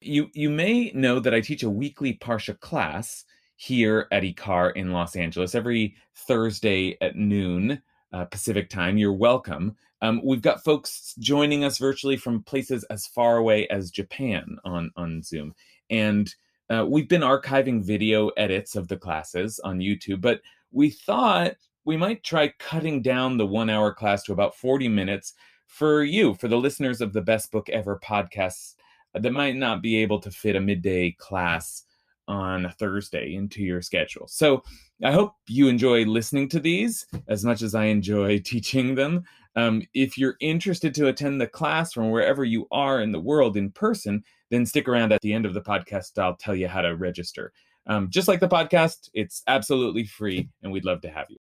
You you may know that I teach a weekly Parsha class here at IKAR in Los Angeles every Thursday at noon uh, Pacific time. You're welcome. Um, we've got folks joining us virtually from places as far away as Japan on on Zoom, and uh, we've been archiving video edits of the classes on YouTube. But we thought we might try cutting down the one hour class to about 40 minutes for you, for the listeners of the Best Book Ever podcasts that might not be able to fit a midday class on a Thursday into your schedule. So I hope you enjoy listening to these as much as I enjoy teaching them. Um, if you're interested to attend the class from wherever you are in the world in person, then stick around at the end of the podcast. I'll tell you how to register. Um, just like the podcast, it's absolutely free, and we'd love to have you.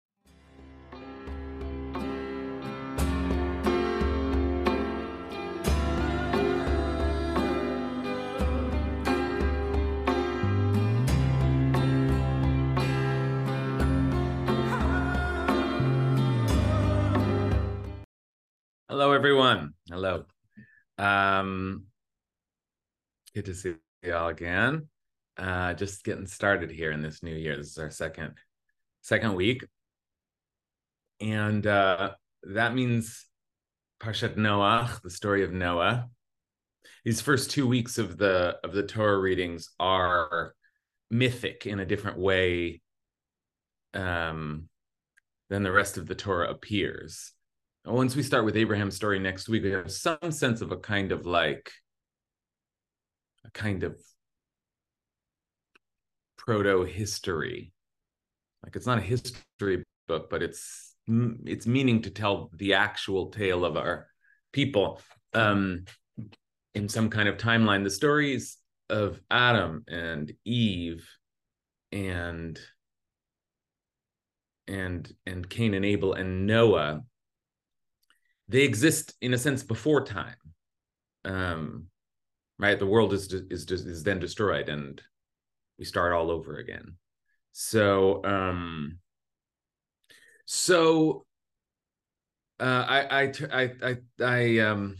Hello, everyone. Hello. Um, good to see you all again. Uh, just getting started here in this new year. This is our second second week, and uh, that means Parshat Noah, the story of Noah. These first two weeks of the of the Torah readings are mythic in a different way um, than the rest of the Torah appears once we start with Abraham's story next week, we have some sense of a kind of like a kind of proto history. Like it's not a history book, but it's it's meaning to tell the actual tale of our people um, in some kind of timeline. The stories of Adam and Eve and and and Cain and Abel and Noah they exist in a sense before time. Um, right? The world is is is then destroyed and we start all over again. So um so uh i i i i, I um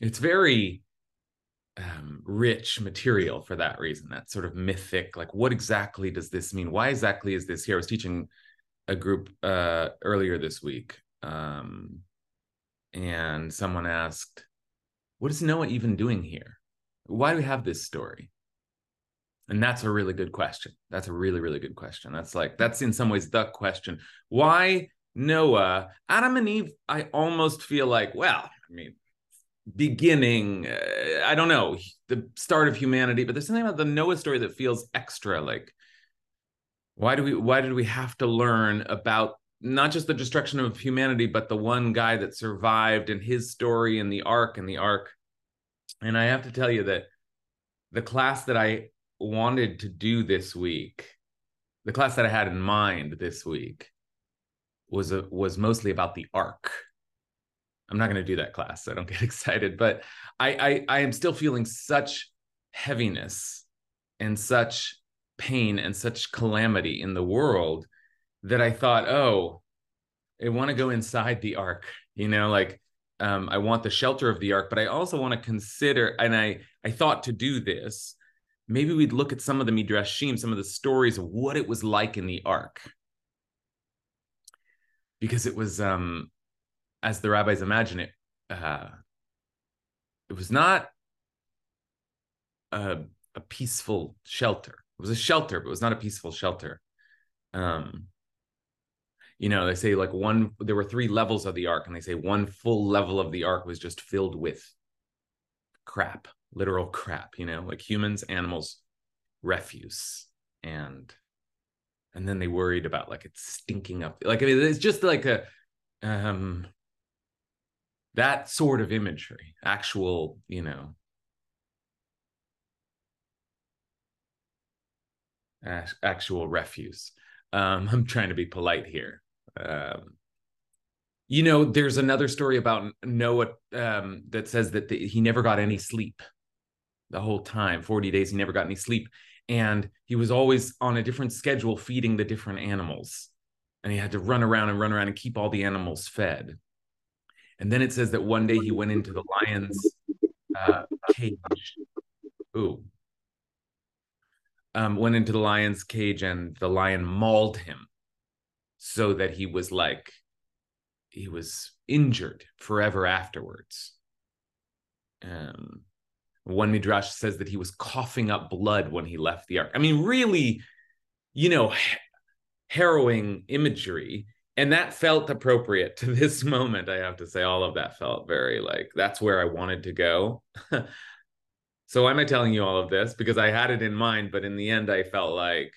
it's very um, rich material for that reason that sort of mythic like what exactly does this mean? Why exactly is this here? I was teaching a group uh earlier this week um and someone asked, What is Noah even doing here? Why do we have this story? And that's a really good question. That's a really, really good question. That's like, that's in some ways the question. Why Noah, Adam and Eve? I almost feel like, well, I mean, beginning, uh, I don't know, the start of humanity, but there's something about the Noah story that feels extra. Like, why do we, why did we have to learn about not just the destruction of humanity, but the one guy that survived and his story and the ark and the ark. And I have to tell you that the class that I wanted to do this week, the class that I had in mind this week, was a, was mostly about the ark. I'm not going to do that class, so don't get excited. But I, I I am still feeling such heaviness and such pain and such calamity in the world that I thought, oh, I want to go inside the ark, you know, like um, I want the shelter of the ark, but I also want to consider, and I I thought to do this, maybe we'd look at some of the midrashim, some of the stories of what it was like in the ark, because it was, um, as the rabbis imagine it, uh, it was not a, a peaceful shelter. It was a shelter, but it was not a peaceful shelter. Um, you know they say like one there were three levels of the ark and they say one full level of the ark was just filled with crap literal crap you know like humans animals refuse. And and then they worried about like it's stinking up like I mean, it's just like a um that sort of imagery actual you know. Actual refuse. Um i'm trying to be polite here um, you know, there's another story about Noah um, that says that the, he never got any sleep the whole time 40 days, he never got any sleep. And he was always on a different schedule feeding the different animals. And he had to run around and run around and keep all the animals fed. And then it says that one day he went into the lion's uh, cage Ooh. Um, went into the lion's cage and the lion mauled him so that he was like he was injured forever afterwards. Um, one midrash says that he was coughing up blood when he left the ark. I mean, really, you know, harrowing imagery. And that felt appropriate to this moment. I have to say, all of that felt very like that's where I wanted to go. so, why am I telling you all of this? Because I had it in mind, but in the end, I felt like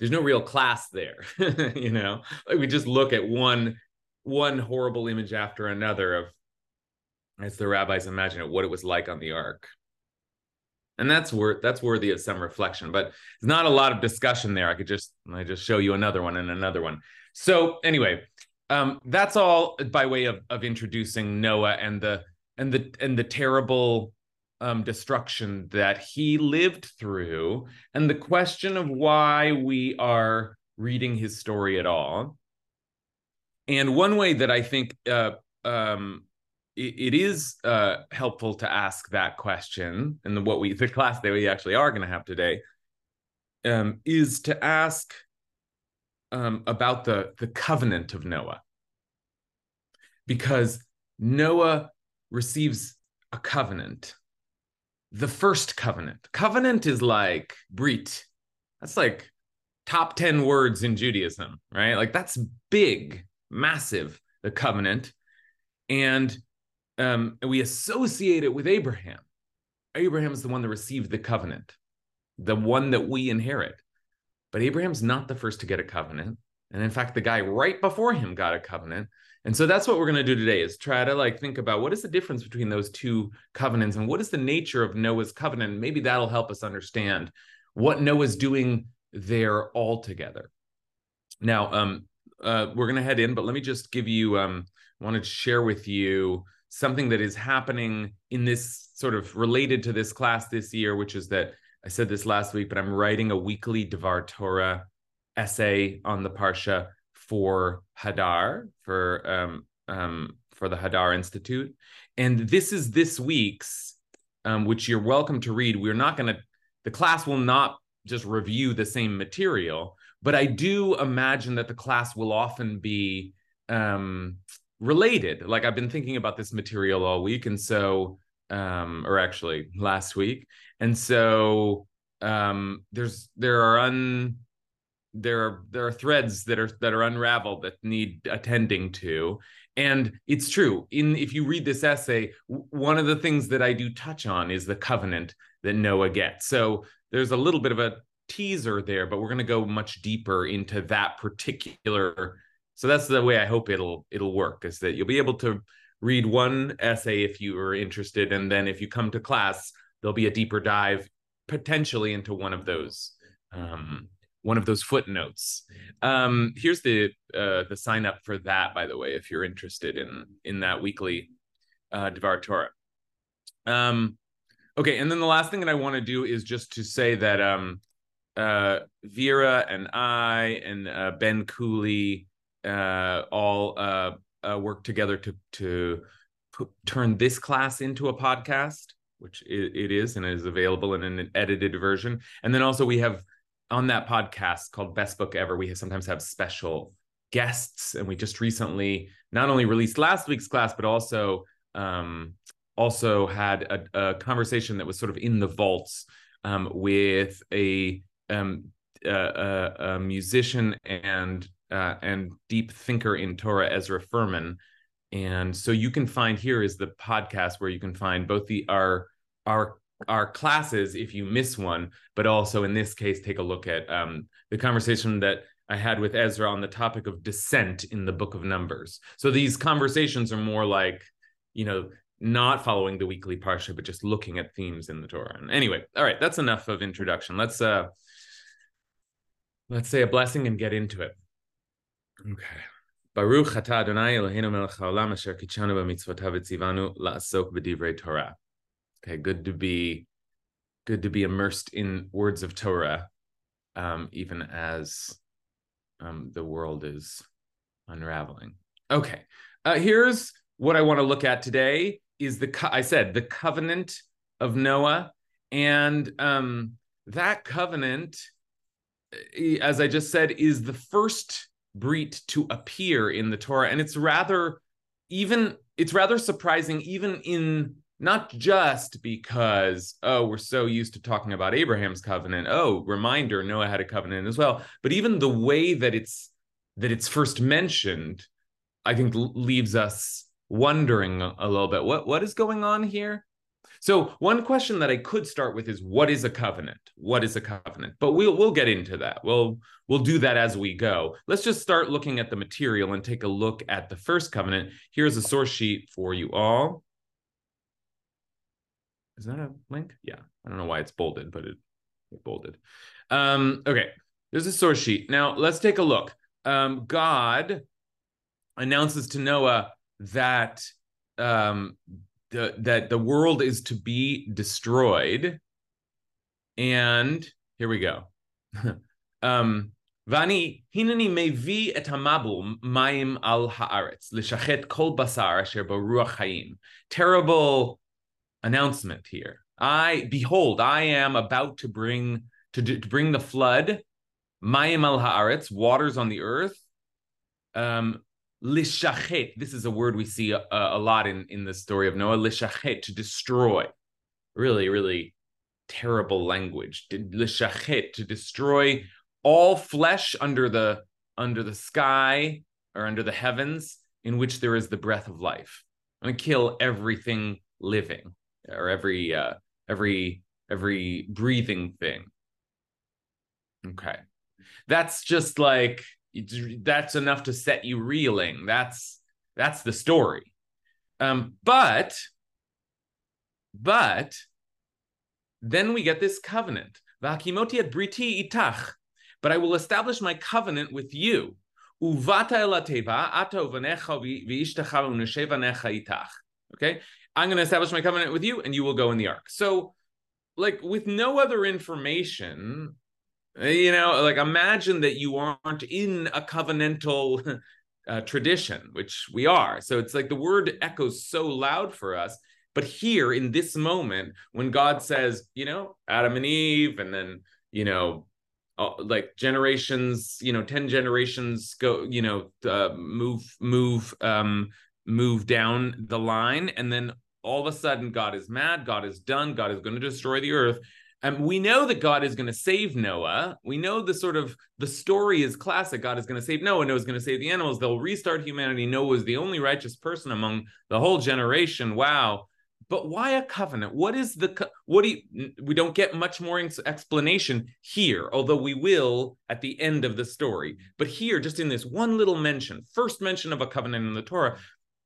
there's no real class there. you know, like we just look at one one horrible image after another of as the rabbis imagine it what it was like on the ark. And that's worth that's worthy of some reflection but there's not a lot of discussion there. I could just i just show you another one and another one. So anyway um, that's all by way of of introducing noah and the and the and the terrible um, destruction that he lived through and the question of why we are reading his story at all. And one way that i think uh, um, it is uh, helpful to ask that question, and what we the class that we actually are going to have today um, is to ask um, about the the covenant of Noah, because Noah receives a covenant, the first covenant. Covenant is like brit. That's like top 10 words in Judaism, right? Like that's big, massive, the covenant. And um, we associate it with Abraham. Abraham is the one that received the covenant, the one that we inherit. But Abraham's not the first to get a covenant. And in fact, the guy right before him got a covenant. And so that's what we're going to do today is try to like think about what is the difference between those two covenants and what is the nature of Noah's covenant. Maybe that'll help us understand what Noah's doing there altogether. Now, um, uh, we're going to head in, but let me just give you, um, I wanted to share with you something that is happening in this sort of related to this class this year, which is that I said this last week, but I'm writing a weekly Devar Torah essay on the Parsha for Hadar, for um, um, for the Hadar Institute. And this is this week's, um, which you're welcome to read. We're not going to, the class will not just review the same material, but I do imagine that the class will often be um, related. Like I've been thinking about this material all week, and so, um, or actually last week, and so um, there's there are un there are there are threads that are that are unraveled that need attending to. And it's true in if you read this essay one of the things that i do touch on is the covenant that noah gets. So there's a little bit of a teaser there but we're going to go much deeper into that particular so that's the way I hope it'll it'll work is that you'll be able to read one essay if you are interested, and then if you come to class, there'll be a deeper dive potentially into one of those um, one of those footnotes. Um, here's the uh, the sign up for that, by the way, if you're interested in in that weekly uh, Devar Torah. Um, okay, and then the last thing that I want to do is just to say that um, uh, Vera and I and uh, Ben Cooley uh, all uh, uh, work together to to put, turn this class into a podcast, which it, it is and is available in an edited version. And then also we have on that podcast called Best Book Ever, we have, sometimes have special guests, and we just recently not only released last week's class, but also um, also had a, a, conversation that was sort of in the vaults um, with a, um, a, a, musician and uh, and deep thinker in Torah, Ezra Furman. And so you can find here is the podcast where you can find both the our our our classes if you miss one, but also in this case take a look at um, the conversation that I had with Ezra on the topic of descent in the Book of Numbers. So these conversations are more like, you know, not following the weekly parsha, but just looking at themes in the Torah. And anyway, all right, that's enough of introduction. Let's uh let's say a blessing and get into it. Okay. Baruch atah Adonai Eloheinu melech haolam asher kitshanu b'mitzvotav v'tzivanu la'asok b'divrei Torah. Okay, good to be good to be immersed in words of Torah, um, even as um, the world is unraveling. Okay, uh, here's what I want to look at today: is the co- I said the covenant of Noah, And um, that covenant, as I just said, is the first brit to appear in the Torah. And it's rather even it's rather surprising, even in not just because oh we're so used to talking about abraham's covenant. Oh reminder noah had a covenant as well. But even the way that it's that it's first mentioned i think leaves us wondering a little bit. What what is going on here? So one question that i could start with is what is a covenant? What is a covenant? But we'll we'll get into that. We'll we'll do that as we go. Let's just start looking at the material and take a look at the first covenant. Here's a source sheet for you all is that a link? Yeah. I don't know why it's bolded, but it, it bolded. Um, okay. There's a source sheet. Now let's take a look. Um, God announces to Noah that um, the, that the world is to be destroyed. And here we go. um, ואני, הנני מביא את המבול מים על הארץ, לשחט כל בשר אשר ברוח חיים. Terrible announcement here. I behold, I am about to bring to, to bring the flood, mayim al haaretz, waters on the earth. Um, lishachet. This is a word we see a, a lot in in the story of Noah. Lishachet to destroy. Really, really terrible language. Lishachet to destroy all flesh under the under the sky or under the heavens in which there is the breath of life. I'm gonna kill everything living or every uh, every every breathing thing. Okay, that's just like that's enough to set you reeling. That's that's the story. Um, but but then we get this covenant. Vakimoti et briti itach, but I will establish my covenant with you. Uvata elateva ato vanecha v'ishtecha u'neshevanecha itach. Okay, I'm going to establish my covenant with you, and you will go in the ark. So, like with no other information, you know, like imagine that you aren't in a covenantal uh, tradition, which we are. So it's like the word echoes so loud for us. But here in this moment, when God says, you know, Adam and Eve, and then, you know, like generations, you know, 10 generations go, you know, uh, move, move, um, move down the line and then all of a sudden god is mad god is done god is going to destroy the earth. And we know that god is going to save noah. We know the sort of the story is classic. God is going to save noah noah is going to save the animals they'll restart humanity. Noah is the only righteous person among the whole generation. Wow. But why a covenant? What is the what do you, we don't get much more explanation here although we will at the end of the story. But here just in this one little mention first mention of a covenant in the torah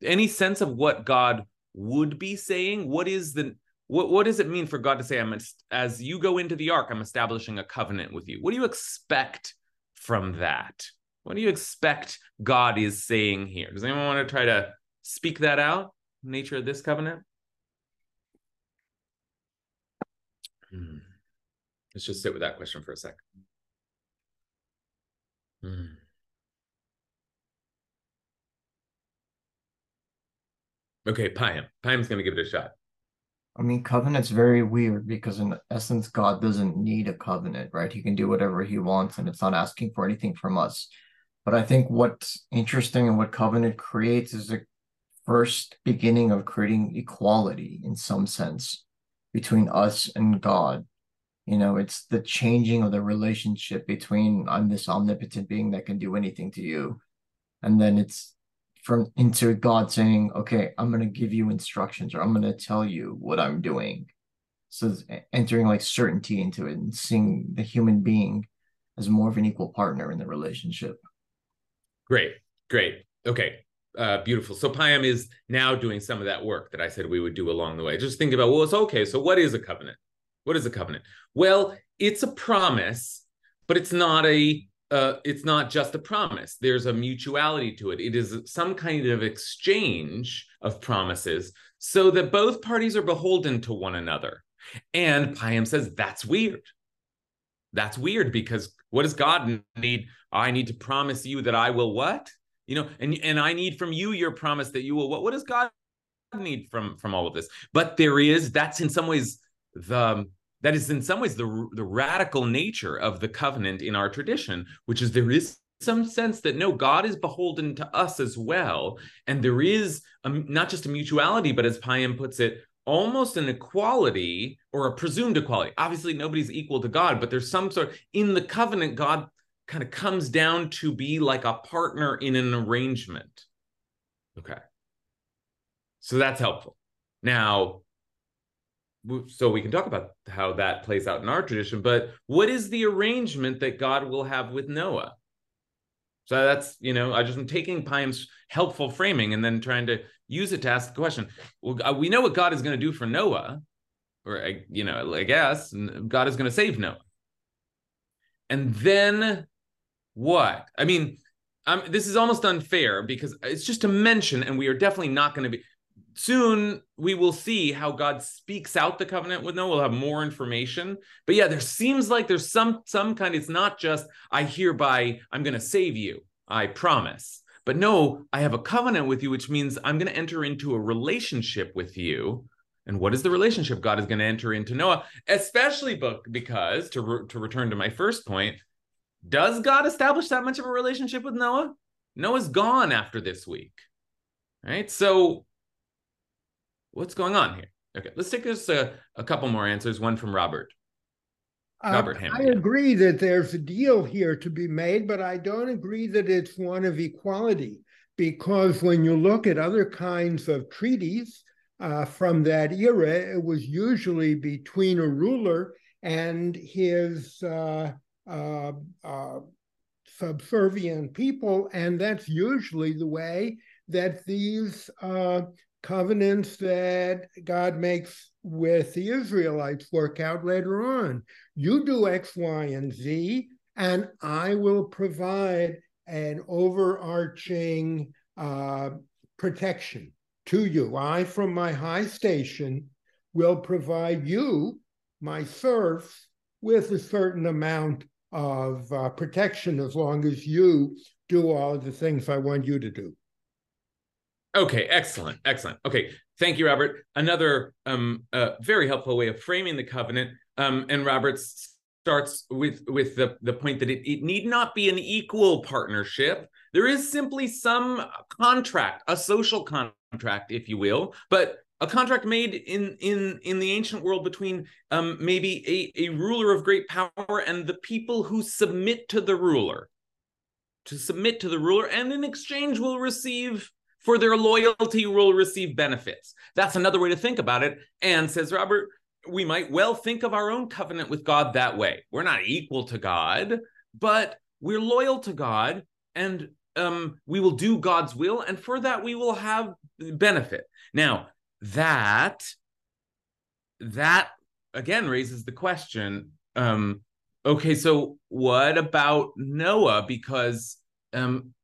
any sense of what God would be saying? What is the what what does it mean for God to say, I'm as you go into the ark, I'm establishing a covenant with you? What do you expect from that? What do you expect God is saying here? Does anyone want to try to speak that out? Nature of this covenant? Hmm. Let's just sit with that question for a sec. Hmm. Okay, Payam. Payam's going to give it a shot. I mean, covenant's very weird because in essence, God doesn't need a covenant, right? He can do whatever he wants and it's not asking for anything from us. But I think what's interesting and what covenant creates is a first beginning of creating equality in some sense between us and God. You know, it's the changing of the relationship between I'm this omnipotent being that can do anything to you. And then it's from into God saying, okay, I'm going to give you instructions or I'm going to tell you what I'm doing. So entering like certainty into it and seeing the human being as more of an equal partner in the relationship. Great, great. Okay, uh, beautiful. So Payam is now doing some of that work that I said we would do along the way. Just think about, well, it's okay. So what is a covenant? What is a covenant? Well, it's a promise, but it's not a uh, it's not just a promise. There's a mutuality to it. It is some kind of exchange of promises so that both parties are beholden to one another. And Payam says that's weird. That's weird because what does God need? I need to promise you that I will what? You know, and and I need from you your promise that you will what? What does God need from from all of this? But there is that's in some ways the that is in some ways the, the radical nature of the covenant in our tradition, which is there is some sense that no, God is beholden to us as well. And there is a, not just a mutuality, but as Payam puts it, almost an equality or a presumed equality. Obviously, nobody's equal to God, but there's some sort in the covenant, God kind of comes down to be like a partner in an arrangement. Okay. So that's helpful. Now, so we can talk about how that plays out in our tradition, but what is the arrangement that God will have with Noah? So that's, you know, I just am taking Payam's helpful framing and then trying to use it to ask the question. Well, uh, we know what God is going to do for Noah, or, you know, I guess God is going to save Noah. And then what? I mean, this is almost unfair because it's just a mention, and we are definitely not going to be. Soon we will see how God speaks out the covenant with Noah. We'll have more information. But yeah, there seems like there's some some kind. It's not just I hereby I'm going to save you. I promise. But no, I have a covenant with you, which means I'm going to enter into a relationship with you. And what is the relationship God is going to enter into Noah? Especially because to re- to return to my first point, does God establish that much of a relationship with Noah? Noah's gone after this week. Right? So what's going on here? Okay, let's take just a, a couple more answers. One from Robert. Uh, Robert uh, I agree that there's a deal here to be made, but I don't agree that it's one of equality because when you look at other kinds of treaties uh, from that era, it was usually between a ruler and his uh, uh, uh, subservient people, and that's usually the way that these uh, covenants that God makes with the Israelites work out later on. You do X, Y, and Z, and I will provide an overarching uh, protection to you. I, from my high station, will provide you, my serfs, with a certain amount of uh, protection as long as you do all the things I want you to do. Okay, excellent, excellent. Okay, thank you, Robert. Another um, uh, very helpful way of framing the covenant. Um, and Robert starts with with the the point that it, it need not be an equal partnership. There is simply some contract, a social contract, if you will, but a contract made in in in the ancient world between um, maybe a, a ruler of great power and the people who submit to the ruler to submit to the ruler and in exchange will receive for their loyalty will receive benefits. That's another way to think about it. And says robert we might well think of our own covenant with god that way. We're not equal to god but we're loyal to god and um, we will do god's will and for that we will have benefit. Now that that again raises the question um okay so what about noah? Because um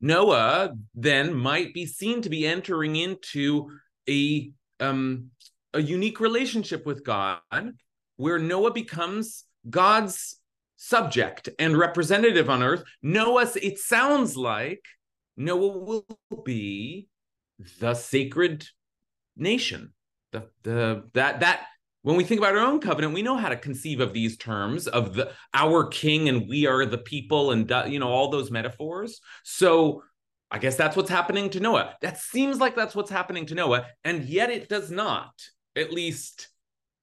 noah then might be seen to be entering into a um a unique relationship with god where noah becomes god's subject and representative on earth noah it sounds like noah will be the sacred nation. The the that that when we think about our own covenant, we know how to conceive of these terms of the our king and we are the people and you know all those metaphors. So I guess that's what's happening to Noah. That seems like that's what's happening to Noah, and yet it does not. At least,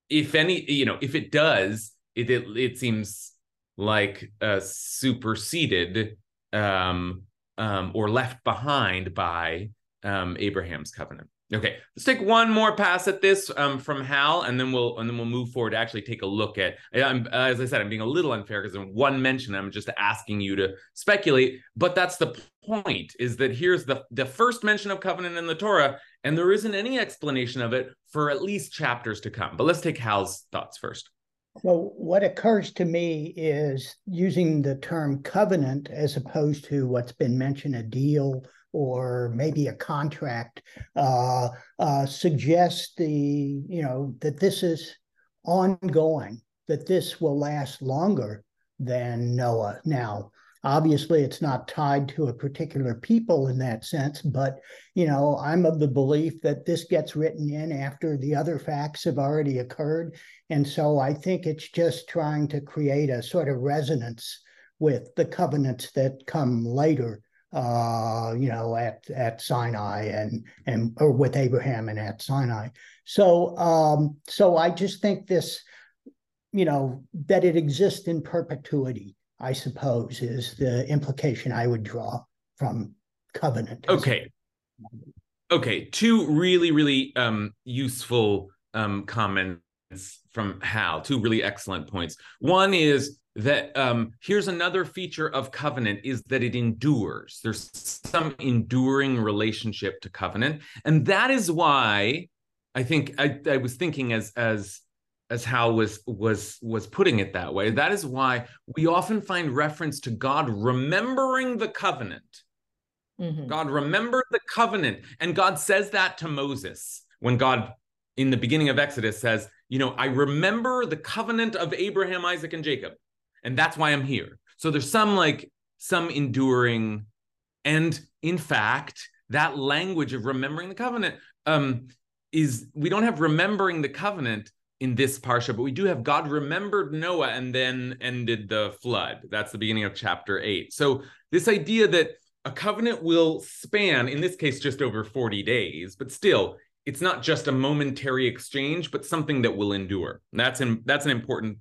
if any, you know, if it does, it it, it seems like uh, superseded um, um, or left behind by um, Abraham's covenant. Okay, let's take one more pass at this um, from Hal, and then we'll and then we'll move forward to actually take a look at. I'm, as I said, I'm being a little unfair because in one mention, I'm just asking you to speculate. But that's the point: is that here's the the first mention of covenant in the Torah, and there isn't any explanation of it for at least chapters to come. But let's take Hal's thoughts first. So, what occurs to me is using the term covenant as opposed to what's been mentioned a deal or maybe a contract uh, uh, suggests the you know that this is ongoing, that this will last longer than Noah. Now, Obviously, it's not tied to a particular people in that sense, but you know, I'm of the belief that this gets written in after the other facts have already occurred. And so I think it's just trying to create a sort of resonance with the covenants that come later uh, you know, at at Sinai and and or with Abraham and at Sinai. So um, so I just think this, you know, that it exists in perpetuity. I suppose is the implication I would draw from covenant. Okay. Okay. Two really really um, useful um, comments from Hal. Two really excellent points. One is that um, here's another feature of covenant is that it endures. There's some enduring relationship to covenant, and that is why I think I, I was thinking as as as Hal was was was putting it that way. That is why we often find reference to God remembering the covenant. Mm-hmm. God remembered the covenant, and God says that to Moses when God in the beginning of Exodus says, you know, I remember the covenant of Abraham, Isaac, and Jacob and that's why i'm here. So there's some like some enduring and in fact that language of remembering the covenant um is we don't have remembering the covenant in this parsha but we do have god remembered noah and then ended the flood. That's the beginning of chapter 8 so this idea that a covenant will span in this case just over 40 days but still it's not just a momentary exchange but something that will endure. That's in, that's an important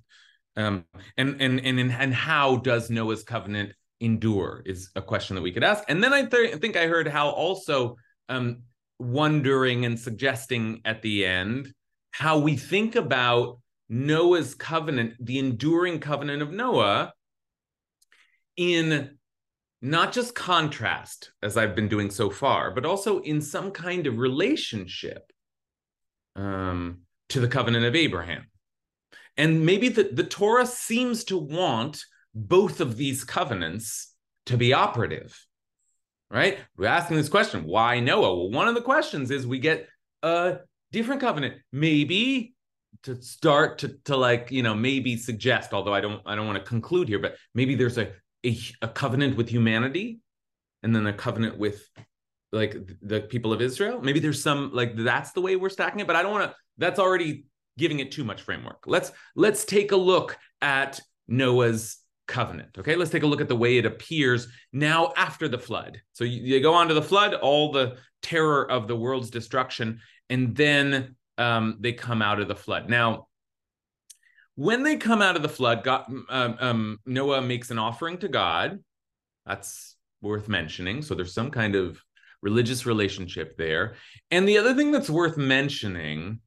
um, and and and and how does Noah's covenant endure is a question that we could ask. And then I, th- think I heard Hal also um, wondering and suggesting at the end how we think about Noah's covenant, the enduring covenant of Noah, in not just contrast, as I've been doing so far, but also in some kind of relationship um, to the covenant of Abraham. And maybe the, the Torah seems to want both of these covenants to be operative, right? We're asking this question why Noah? Well, one of the questions is we get a different covenant. Maybe to start to, to like, you know, maybe suggest, although I don't, I don't want to conclude here, but maybe there's a, a, a covenant with humanity and then a covenant with like the people of Israel. Maybe there's some like that's the way we're stacking it, but I don't want to. That's already giving it too much framework. Let's let's take a look at Noah's covenant. Okay, let's take a look at the way it appears now after the flood. So you, you go on to the flood, all the terror of the world's destruction, and then um, they come out of the flood. Now, when they come out of the flood, God, um, um, Noah makes an offering to God. That's worth mentioning. So there's some kind of religious relationship there. And the other thing that's worth mentioning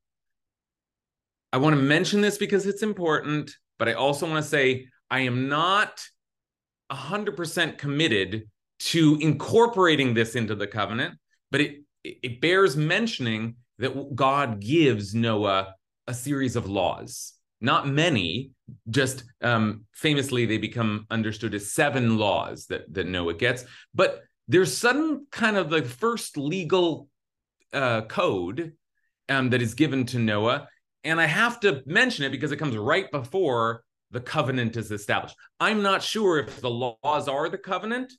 I want to mention this because it's important, but I also want to say I am not 100% committed to incorporating this into the covenant, but it it bears mentioning that God gives Noah a series of laws. Not many, just um, famously they become understood as seven laws that that Noah gets. But there's some kind of the first legal uh, code um, that is given to Noah, and I have to mention it because it comes right before the covenant is established. I'm not sure if the laws are the covenant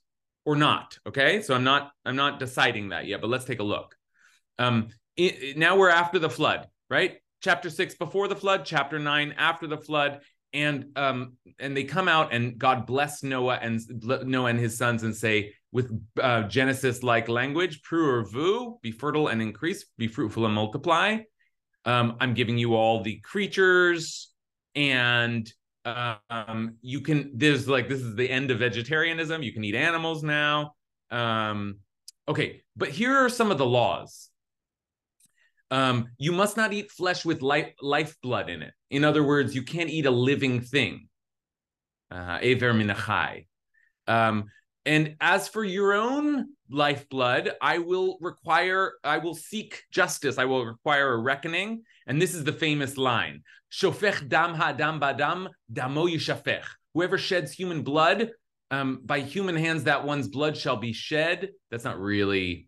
or not. Okay, so I'm not I'm not deciding that yet. But let's take a look. Um, it, now we're after the flood, right? Chapter six before the flood, chapter nine after the flood, and um, and they come out and God bless Noah and Noah and his sons and say with uh, Genesis like language, "Pru or vu, be fertile and increase, be fruitful and multiply. Um, I'm giving you all the creatures, and um, you can. There's like this is the end of vegetarianism. You can eat animals now. Um, okay, but here are some of the laws. Um, you must not eat flesh with life lifeblood in it. In other words, you can't eat a living thing. Uh, Ever minachai. And as for your own lifeblood, I will require, I will seek justice. I will require a reckoning. And this is the famous line Shofech dam ha'adam badam, damo yishafech. Whoever sheds human blood, um, by human hands, that one's blood shall be shed. That's not really,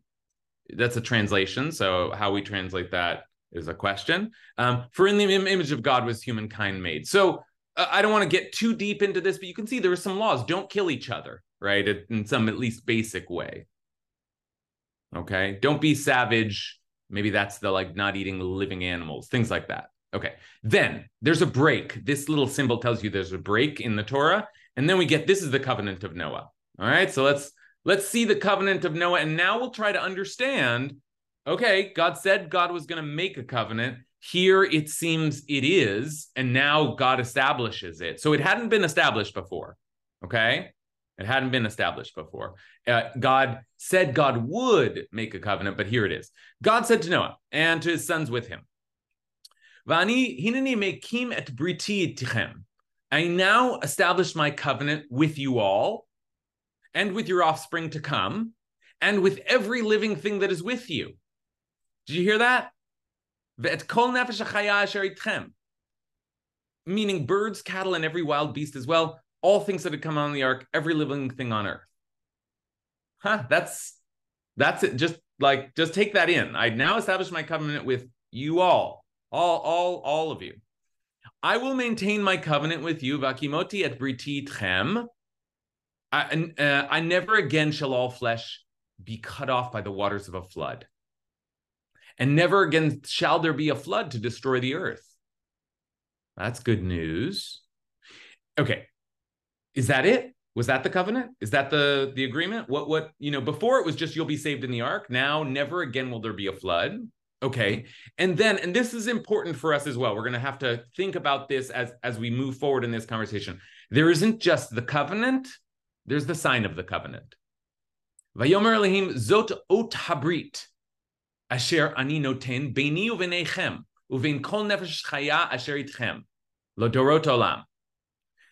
that's a translation. So how we translate that is a question. Um, for in the image of God was humankind made. So uh, I don't want to get too deep into this, but you can see there are some laws. Don't kill each other right? In some at least basic way. Okay. Don't be savage. Maybe that's the like not eating living animals, things like that. Okay. Then there's a break. This little symbol tells you there's a break in the Torah. And then we get this is the covenant of Noah. All right. So let's let's see the covenant of Noah. And now we'll try to understand. Okay, God said God was going to make a covenant. Here it seems it is, and now God establishes it. So it hadn't been established before. Okay. It hadn't been established before. Uh, God said God would make a covenant, but here it is. God said to Noah and to his sons with him, Vani mekim et briti tichem. I now establish my covenant with you all, and with your offspring to come, and with every living thing that is with you. Did you hear that? Meaning birds, cattle, and every wild beast as well, all things that had come on the ark, every living thing on earth. Huh, that's that's it. Just like just take that in. I now establish my covenant with you all, all, all, all of you. I will maintain my covenant with you, vakimoti et briti tchem. I, uh, I never again shall all flesh be cut off by the waters of a flood. And never again shall there be a flood to destroy the earth. That's good news. Okay. Is that it? Was that the covenant? Is that the the agreement? What what you know, before it was just you'll be saved in the ark. Now never again will there be a flood. Okay. And then, and this is important for us as well. We're going to have to think about this as as we move forward in this conversation. There isn't just the covenant, there's the sign of the covenant. Vayomer Elohim zot ot habrit asher ani noten beini uvenechem uvein kol nefesh chaya asher itchem lo dorot olam.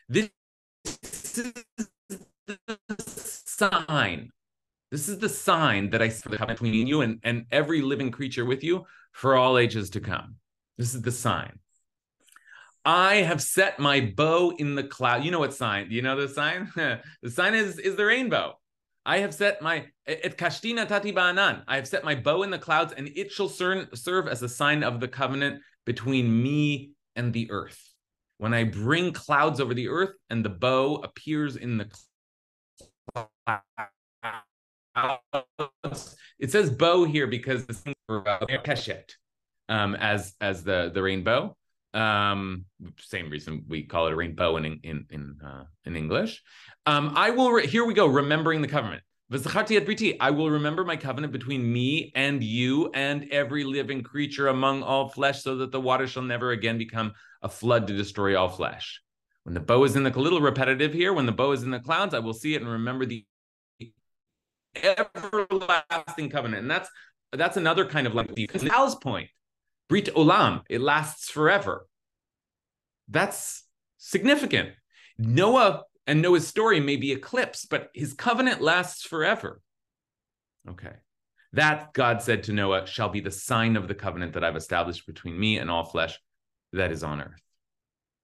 This sign. This is the sign that I see between you and, and every living creature with you for all ages to come. This is the sign. I have set my bow in the cloud. You know what sign? Do you know the sign? the sign is is the rainbow. I have set my et kashti natati ba'anan. I have set my bow in the clouds, and it shall serve as a sign of the covenant between me and the earth. When I bring clouds over the earth, and the bow appears in the clouds. It says bow here because the thing for keshet um, as as the the rainbow. Um, same reason we call it a rainbow in in in uh, in English. Um, I will re- here we go. Remembering the covenant. I will remember my covenant between me and you and every living creature among all flesh, so that the water shall never again become a flood to destroy all flesh. When the bow is in the a little repetitive here, when the bow is in the clouds, I will see it and remember the everlasting covenant. And that's that's another kind of like Hal's point. Brit Olam, it lasts forever. That's significant. Noah and Noah's story may be eclipsed, but his covenant lasts forever. Okay. That God said to Noah shall be the sign of the covenant that I've established between me and all flesh that is on earth.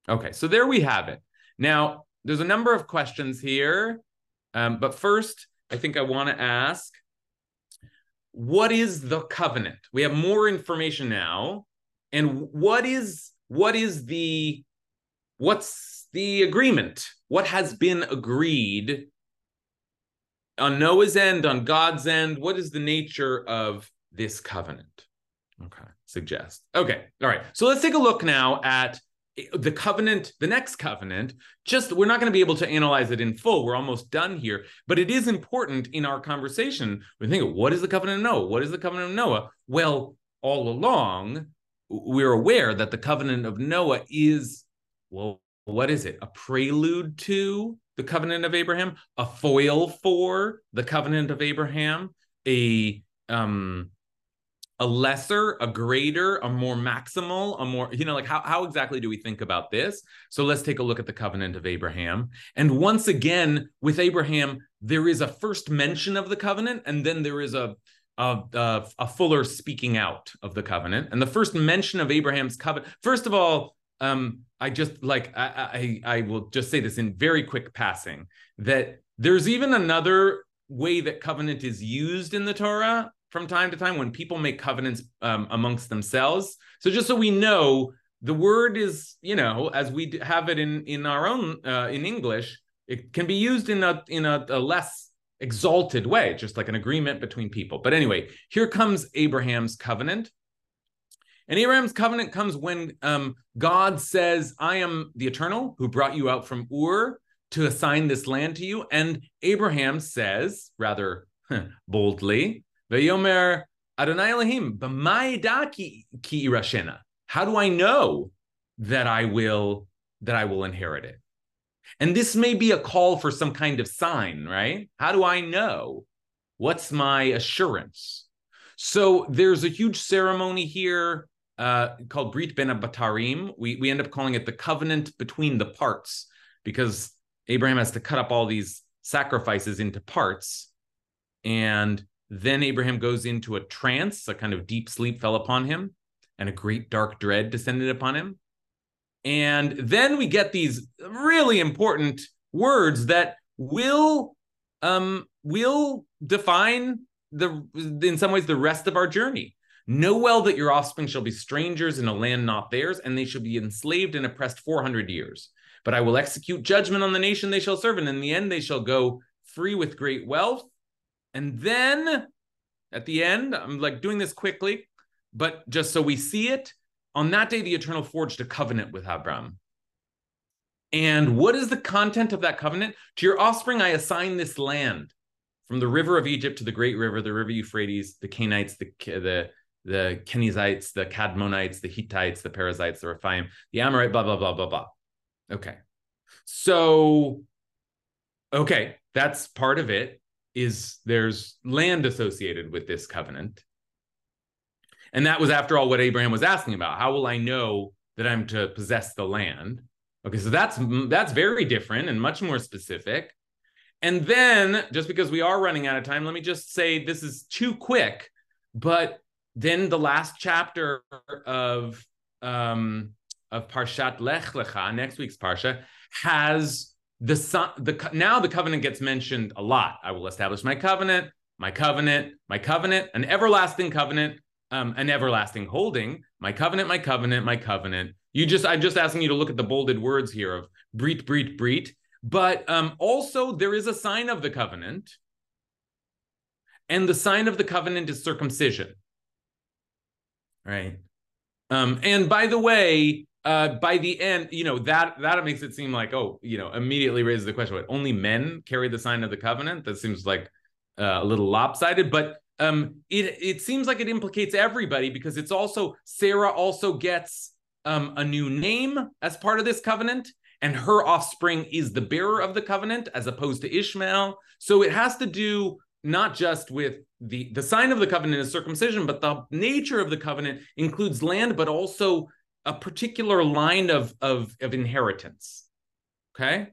Okay, so there we have it. Now, there's a number of questions here, um, but first, I think I want to ask what is the covenant? We have more information now. And what is what is the what's the agreement? What has been agreed on Noah's end, on God's end? What is the nature of this covenant? Okay, suggest. Okay, all right. So let's take a look now at the covenant, the next covenant, just we're not going to be able to analyze it in full. We're almost done here, but it is important in our conversation. We think, what is the covenant of Noah? What is the covenant of Noah? Well, all along, we're aware that the covenant of Noah is, well, what is it? A prelude to the covenant of Abraham, a foil for the covenant of Abraham, a um a lesser, a greater, a more maximal, a more, you know, like how, how exactly do we think about this? So let's take a look at the covenant of Abraham. And once again, with Abraham, there is a first mention of the covenant, and then there is a, a, a, fuller speaking out of the covenant. And the first mention of Abraham's covenant, first of all, um, I just like I, I I will just say this in very quick passing that there's even another way that covenant is used in the Torah from time to time when people make covenants um, amongst themselves. So just so we know, the word is, you know, as we have it in in our own uh, in English, it can be used in a in a, a less exalted way, just like an agreement between people. But anyway, here comes Abraham's covenant. And Abraham's covenant comes when um, God says, I am the eternal who brought you out from Ur to assign this land to you. And Abraham says, rather boldly, Vayomer Adonai Elohim, ki irashena. How do I know that I will that I will inherit it? And this may be a call for some kind of sign, right? How do I know? What's my assurance? So there's a huge ceremony here uh, called Brit Bein HaBetarim. We, we end up calling it the covenant between the parts because Abraham has to cut up all these sacrifices into parts. And then Abraham goes into a trance, a kind of deep sleep fell upon him, and a great dark dread descended upon him. And then we get these really important words that will um, will define the in some ways the rest of our journey. Know well that your offspring shall be strangers in a land not theirs, and they shall be enslaved and oppressed 400 years. But I will execute judgment on the nation they shall serve, and in the end they shall go free with great wealth. And then at the end, I'm like doing this quickly, but just so we see it, on that day, the Eternal forged a covenant with Abram. And what is the content of that covenant? To your offspring, I assign this land from the river of Egypt to the great river, the river Euphrates, the Canaanites, the the the Kenizzites, the Cadmonites, the Hittites, the Perizzites, the Rephaim, the Amorite, blah blah blah blah blah. Okay, so okay, that's part of it. Is there's land associated with this covenant, and that was, after all, what Abraham was asking about. How will I know that I'm to possess the land? Okay, so that's that's very different and much more specific. And then, just because we are running out of time, let me just say this is too quick. But then the last chapter of um, of Parshat Lech Lecha, next week's parsha, has the. The now the covenant gets mentioned a lot. I will establish my covenant, my covenant, my covenant, an everlasting covenant um, an everlasting holding. My covenant, my covenant, my covenant. You just, I'm just asking you to look at the bolded words here of brit, brit, brit. But um, also, there is a sign of the covenant, and the sign of the covenant is circumcision. Right. Um, and by the way, uh, by the end, you know that that makes it seem like oh, you know, immediately raises the question: what only men carry the sign of the covenant? That seems like uh, a little lopsided. But um, it it seems like it implicates everybody because it's also Sarah also gets um, a new name as part of this covenant, and her offspring is the bearer of the covenant as opposed to Ishmael. So it has to do not just with the the sign of the covenant is circumcision, but the nature of the covenant includes land, but also a particular line of of, of inheritance. Okay.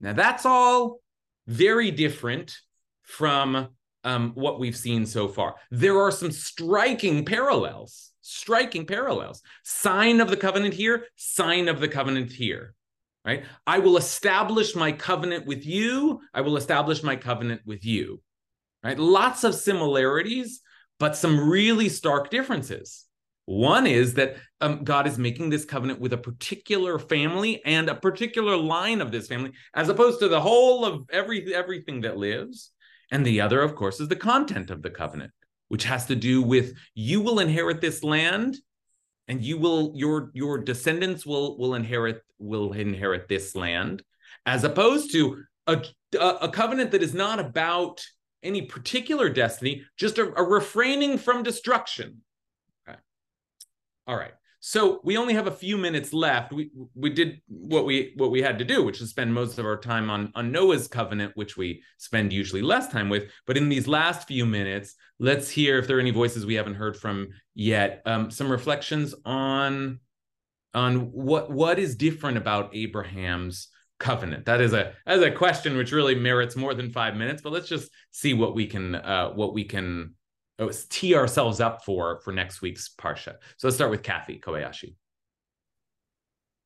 Now that's all very different from um, what we've seen so far. There are some striking parallels, striking parallels. Sign of the covenant here, sign of the covenant here, right? I will establish my covenant with you. I will establish my covenant with you, right? Lots of similarities, but some really stark differences. One is that um, God is making this covenant with a particular family and a particular line of this family, as opposed to the whole of every everything that lives. And the other, of course, is the content of the covenant, which has to do with you will inherit this land and you will your your descendants will will inherit will inherit this land as opposed to a, a covenant that is not about any particular destiny just a, a refraining from destruction okay. all right so we only have a few minutes left. We we did what we what we had to do, which is spend most of our time on on Noah's covenant, which we spend usually less time with. But in these last few minutes, let's hear if there are any voices we haven't heard from yet. Um, some reflections on on what what is different about Abraham's covenant. That is a as a question which really merits more than five minutes. But let's just see what we can uh, what we can oh, tee ourselves up for for next week's parsha. So let's start with Kathy Kobayashi.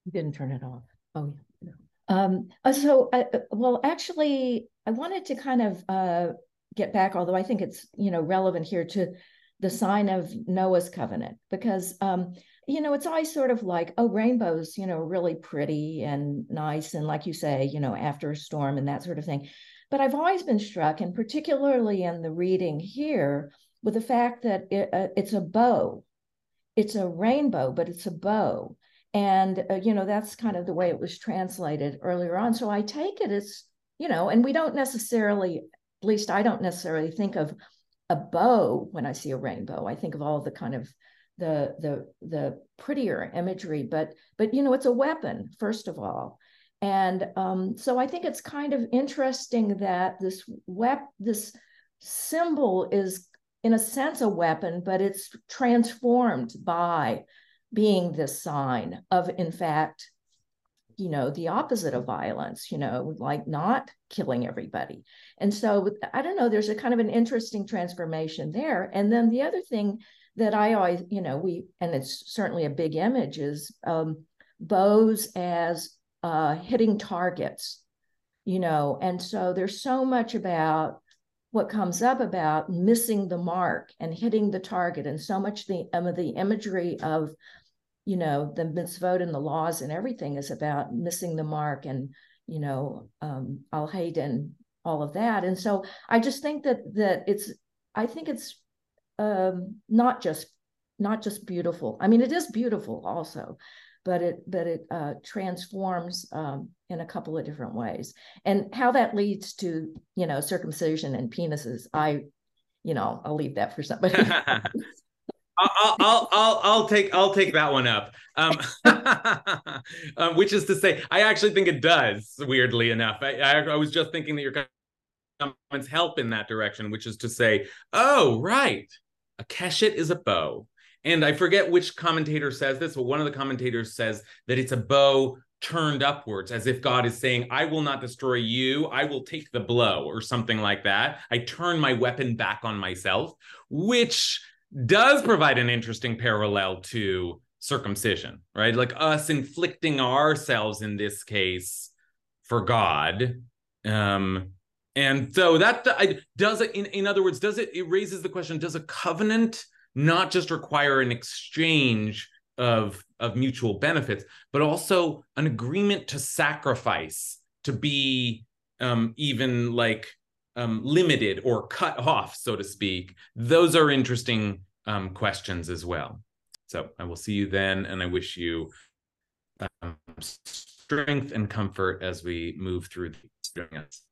You didn't turn it off. Oh yeah. Um, uh, so, uh, uh, well, actually, I wanted to kind of uh, get back, although I think it's you know relevant here to the sign of Noah's covenant, because um, you know, it's always sort of like, oh, rainbows, you know, really pretty and nice. And like you say, you know, after a storm and that sort of thing. But I've always been struck, and particularly in the reading here, with the fact that it, uh, it's a bow. It's a rainbow, but it's a bow. And, uh, you know, that's kind of the way it was translated earlier on. So I take it as, you know, and we don't necessarily, at least I don't necessarily think of a bow when I see a rainbow. I think of all the kind of the the the prettier imagery but but you know it's a weapon first of all and um, so i think it's kind of interesting that this wep- this symbol is in a sense a weapon but it's transformed by being this sign of in fact you know the opposite of violence you know like not killing everybody. And so i don't know there's a kind of an interesting transformation there. And then the other thing that I always, you know, we, and it's certainly a big image is um, bows as uh, hitting targets, you know, and so there's so much about what comes up about missing the mark and hitting the target, and so much the um, the imagery of, you know, the mitzvot and the laws and everything is about missing the mark and you know um, al hayden all of that, and so I just think that that it's I think it's um, not just not just beautiful. I mean, it is beautiful also, but it but it uh, transforms um, in a couple of different ways. And how that leads to you know circumcision and penises, I you know I'll leave that for somebody. I'll, I'll, I'll, I'll take, I'll take that one up. Um, um, which is to say, I actually think it does. Weirdly enough, I, I, I was just thinking that your comments help in that direction, which is to say, oh, right, a keshet is a bow. And I forget which commentator says this, but one of the commentators says that it's a bow turned upwards, as if God is saying, I will not destroy you, I will take the blow, or something like that. I turn my weapon back on myself, which does provide an interesting parallel to circumcision, right? Like us inflicting ourselves in this case for God. Um, and so that I, does it in, in other words does it it raises the question does a covenant not just require an exchange of of mutual benefits but also an agreement to sacrifice to be um, even like um, limited or cut off so to speak. Those are interesting um, questions as well. So i will see you then and i wish you um, strength and comfort as we move through the experience.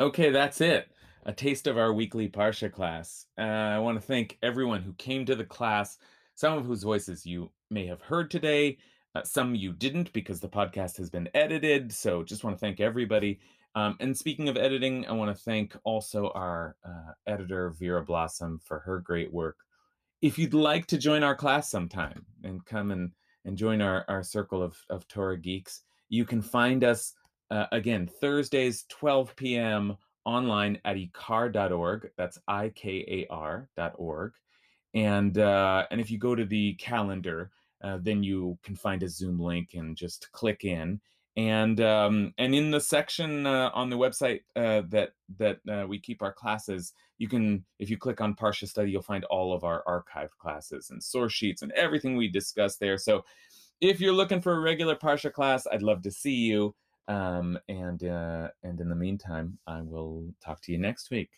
Okay, that's it. A taste of our weekly Parsha class. Uh, I want to thank everyone who came to the class, some of whose voices you may have heard today, uh, some you didn't because the podcast has been edited. So just want to thank everybody. Um, and speaking of editing, I want to thank also our uh, editor, Vera Blossom, for her great work. If you'd like to join our class sometime and come and, and join our, our circle of, of Torah geeks, you can find us uh, again, Thursdays, 12 p.m. online at ikar.org. That's I K A R.org. And, uh, and if you go to the calendar, uh, then you can find a Zoom link and just click in. And um, and in the section uh, on the website uh, that that uh, we keep our classes, you can if you click on Parsha Study, you'll find all of our archived classes and source sheets and everything we discuss there. So if you're looking for a regular Parsha class, I'd love to see you. Um, and uh, and in the meantime, I will talk to you next week.